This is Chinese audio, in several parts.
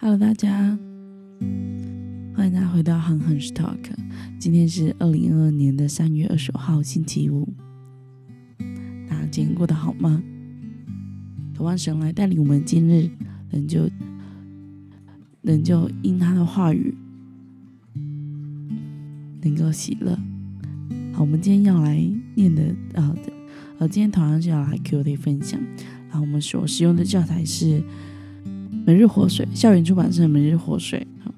Hello，大家，欢迎大家回到憨憨 Talk。今天是二零二二年的三月二十号，星期五。大家今天过得好吗？渴望神来带领我们今日，能就能就因他的话语能够喜乐。好，我们今天要来念的啊，呃，今天同样是要来 Q 的分享。然后我们所使用的教材是。每日活水，校园出版社每日活水。好，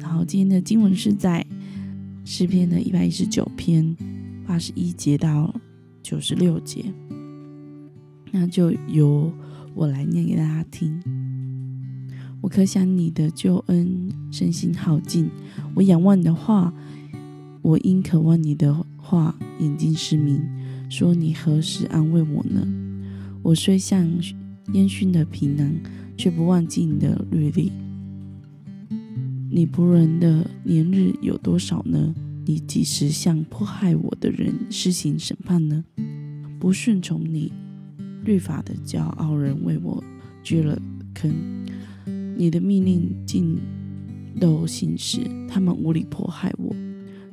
然后今天的经文是在诗篇的一百一十九篇八十一节到九十六节，那就由我来念给大家听。我可想你的救恩，身心耗尽。我仰望你的话，我因渴望你的话，眼睛失明。说你何时安慰我呢？我虽像烟熏的皮囊。却不忘记你的律例。你仆人的年日有多少呢？你几时向迫害我的人施行审判呢？不顺从你律法的骄傲人为我掘了坑。你的命令尽都行使，他们无理迫害我。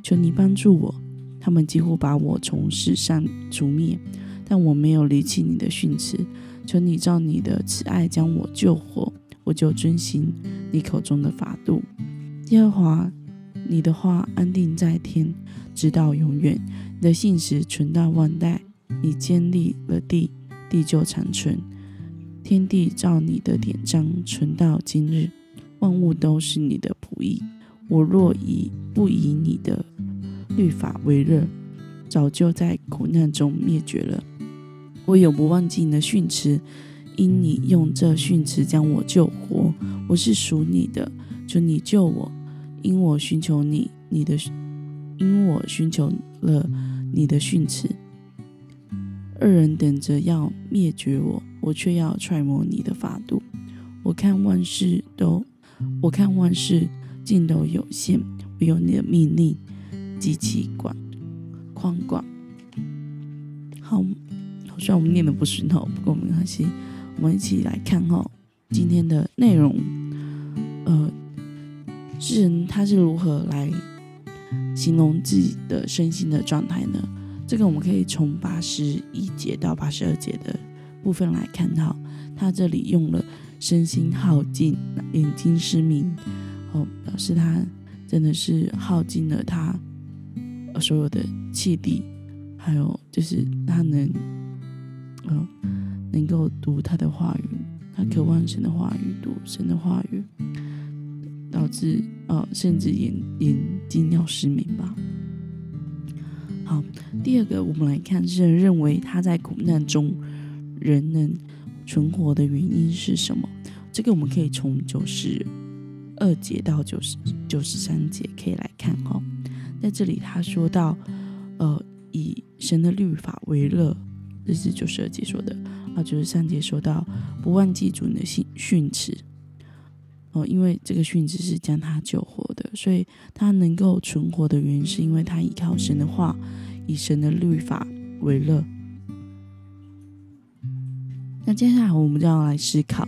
求你帮助我，他们几乎把我从世上除灭，但我没有离弃你的训斥。求你照你的慈爱将我救活，我就遵行你口中的法度。耶和华，你的话安定在天，直到永远；你的信实存到万代。你建立了地，地就长存；天地照你的典章存到今日，万物都是你的仆役。我若以不以你的律法为乐，早就在苦难中灭绝了。我永不忘记你的训词，因你用这训词将我救活。我是属你的，求你救我，因我寻求你，你的，因我寻求了你的训词。二人等着要灭绝我，我却要揣摩你的法度。我看万事都，我看万事尽都有限，唯有你的命令极其广宽广。好。虽然我们念的不是很好，不过没关系。我们一起来看哈今天的内容。呃，诗人他是如何来形容自己的身心的状态呢？这个我们可以从八十一节到八十二节的部分来看到，他这里用了身心耗尽、眼睛失明，哦，表示他真的是耗尽了他所有的气力，还有就是他能。嗯，能够读他的话语，他渴望神的话语，读神的话语，导致呃，甚至眼眼睛要失明吧。好，第二个，我们来看，是认为他在苦难中仍能存活的原因是什么？这个我们可以从九十二节到九十九十三节可以来看哈。在这里，他说到，呃，以神的律法为乐。日子就是二姐说的啊，就是上节说到不忘记主人的训训斥哦，因为这个训斥是将他救活的，所以他能够存活的原因是因为他依靠神的话，以神的律法为乐。那接下来我们就要来思考，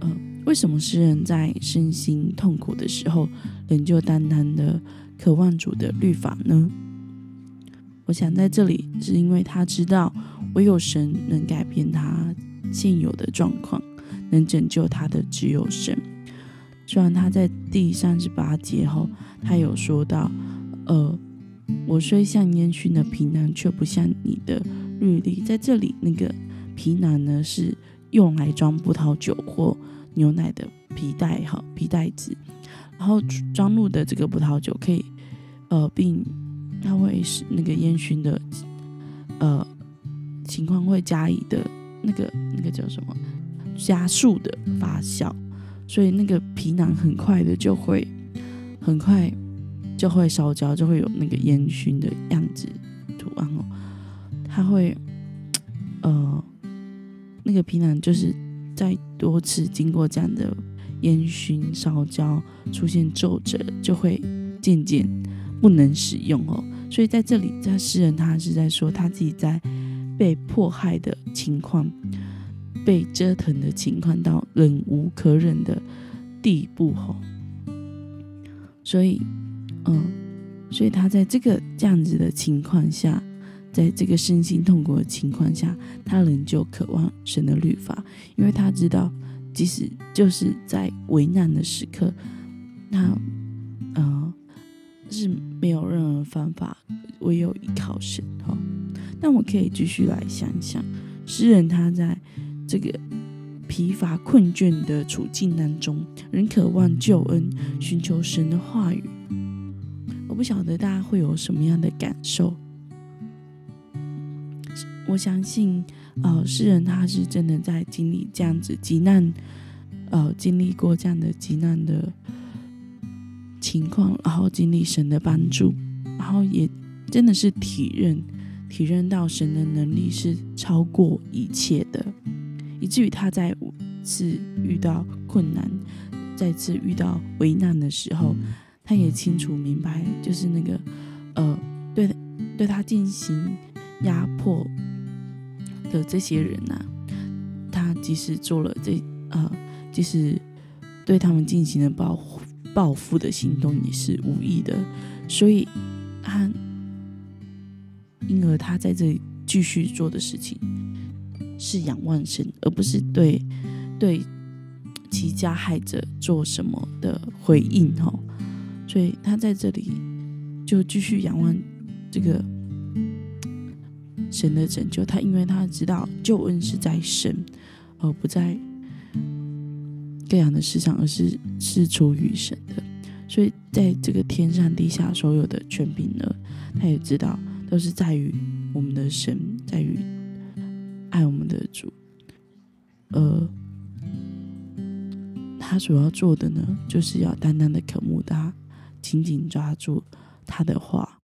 呃，为什么诗人在身心痛苦的时候，仍旧单单的渴望主的律法呢？我想在这里是因为他知道唯有神能改变他现有的状况，能拯救他的只有神。虽然他在第三十八节后，他有说到：“呃，我虽像烟熏的皮囊，却不像你的律例。”在这里，那个皮囊呢，是用来装葡萄酒或牛奶的皮带，哈，皮带子。然后装入的这个葡萄酒可以，呃，并。它会使那个烟熏的，呃，情况会加以的那个那个叫什么加速的发酵，所以那个皮囊很快的就会很快就会烧焦，就会有那个烟熏的样子图案哦。它会呃那个皮囊就是在多次经过这样的烟熏烧焦，出现皱褶，就会渐渐不能使用哦。所以在这里，在诗人他是在说他自己在被迫害的情况、被折腾的情况到忍无可忍的地步吼。所以，嗯，所以他在这个这样子的情况下，在这个身心痛苦的情况下，他仍旧渴望神的律法，因为他知道，即使就是在危难的时刻，他，嗯，是没有任何方法，唯有依靠神。哈，那我可以继续来想想，诗人他在这个。疲乏困倦的处境当中，仍渴望救恩，寻求神的话语。我不晓得大家会有什么样的感受。我相信，呃，诗人他是真的在经历这样子极难，呃，经历过这样的极难的情况，然后经历神的帮助，然后也真的是体认、体认到神的能力是超过一切的。以至于他在五次遇到困难、再次遇到危难的时候，他也清楚明白，就是那个呃，对对他进行压迫的这些人呐，他即使做了这呃，即使对他们进行了保护报复的行动，也是无意的。所以，他因而他在这里继续做的事情。是仰望神，而不是对对其加害者做什么的回应哦。所以他在这里就继续仰望这个神的拯救。他因为他知道救恩是在神，而不在各样的事上，而是是出于神的。所以在这个天上地下所有的权柄呢，他也知道都是在于我们的神，在于。爱我们的主，呃，他所要做的呢，就是要单单的渴慕他，紧紧抓住他的话，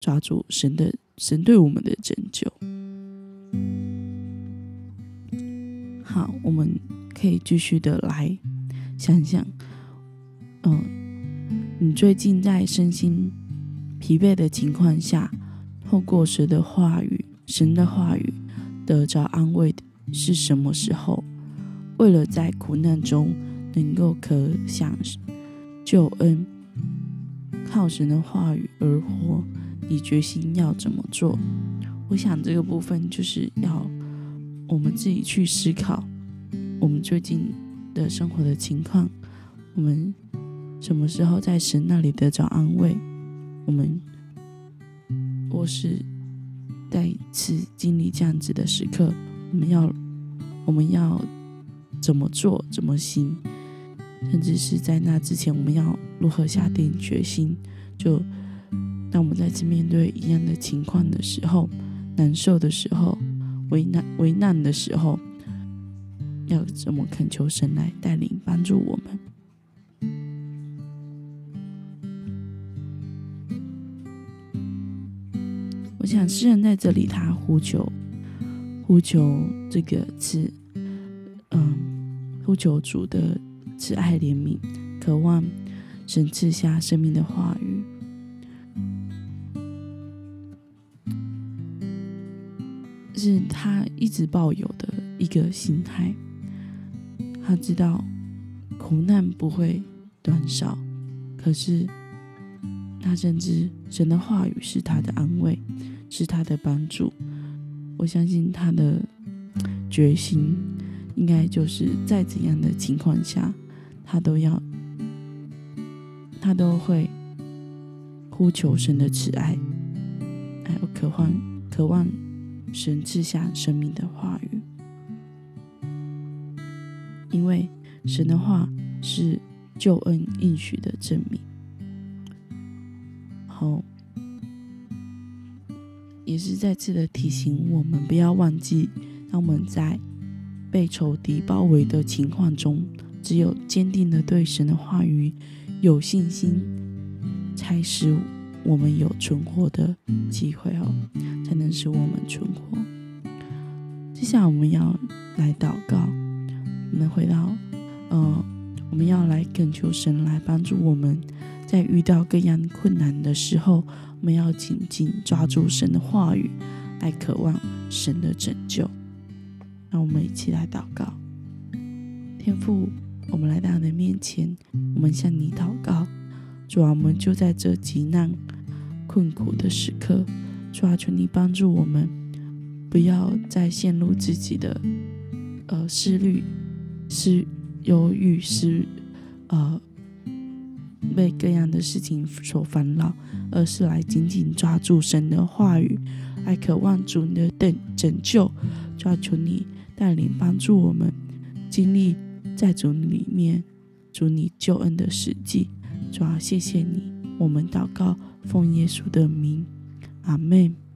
抓住神的神对我们的拯救。好，我们可以继续的来想想，嗯，你最近在身心疲惫的情况下，透过神的话语，神的话语。得着安慰的是什么时候？为了在苦难中能够可享救恩，靠神的话语而活，你决心要怎么做？我想这个部分就是要我们自己去思考，我们最近的生活的情况，我们什么时候在神那里得着安慰？我们或是。再一次经历这样子的时刻，我们要我们要怎么做，怎么行？甚至是在那之前，我们要如何下定决心？就当我们再次面对一样的情况的时候，难受的时候，为难为难的时候，要怎么恳求神来带领帮助我们？我想诗人在这里，他呼求，呼求这个慈，嗯，呼求主的慈爱怜悯，渴望神赐下生命的话语，是他一直抱有的一个心态。他知道苦难不会短少，可是他深知神的话语是他的安慰。是他的帮助，我相信他的决心应该就是在怎样的情况下，他都要，他都会呼求神的慈爱，还有渴望渴望神赐下生命的话语，因为神的话是救恩应许的证明。好。也是再次的提醒我们，不要忘记，当我们在被仇敌包围的情况中，只有坚定的对神的话语有信心，才使我们有存活的机会哦，才能使我们存活。接下来我们要来祷告，我们回到，呃，我们要来恳求神来帮助我们，在遇到各样困难的时候。我们要紧紧抓住神的话语，来渴望神的拯救。让我们一起来祷告：天父，我们来到你的面前，我们向你祷告。主啊，我们就在这极难困苦的时刻，主啊，求你帮助我们，不要再陷入自己的呃思虑、是忧郁、是呃被各样的事情所烦恼，而是来紧紧抓住神的话语，来渴望主你的等拯救。就要求你带领帮助我们经历在主里面主你救恩的实际。主啊，谢谢你，我们祷告，奉耶稣的名，阿门。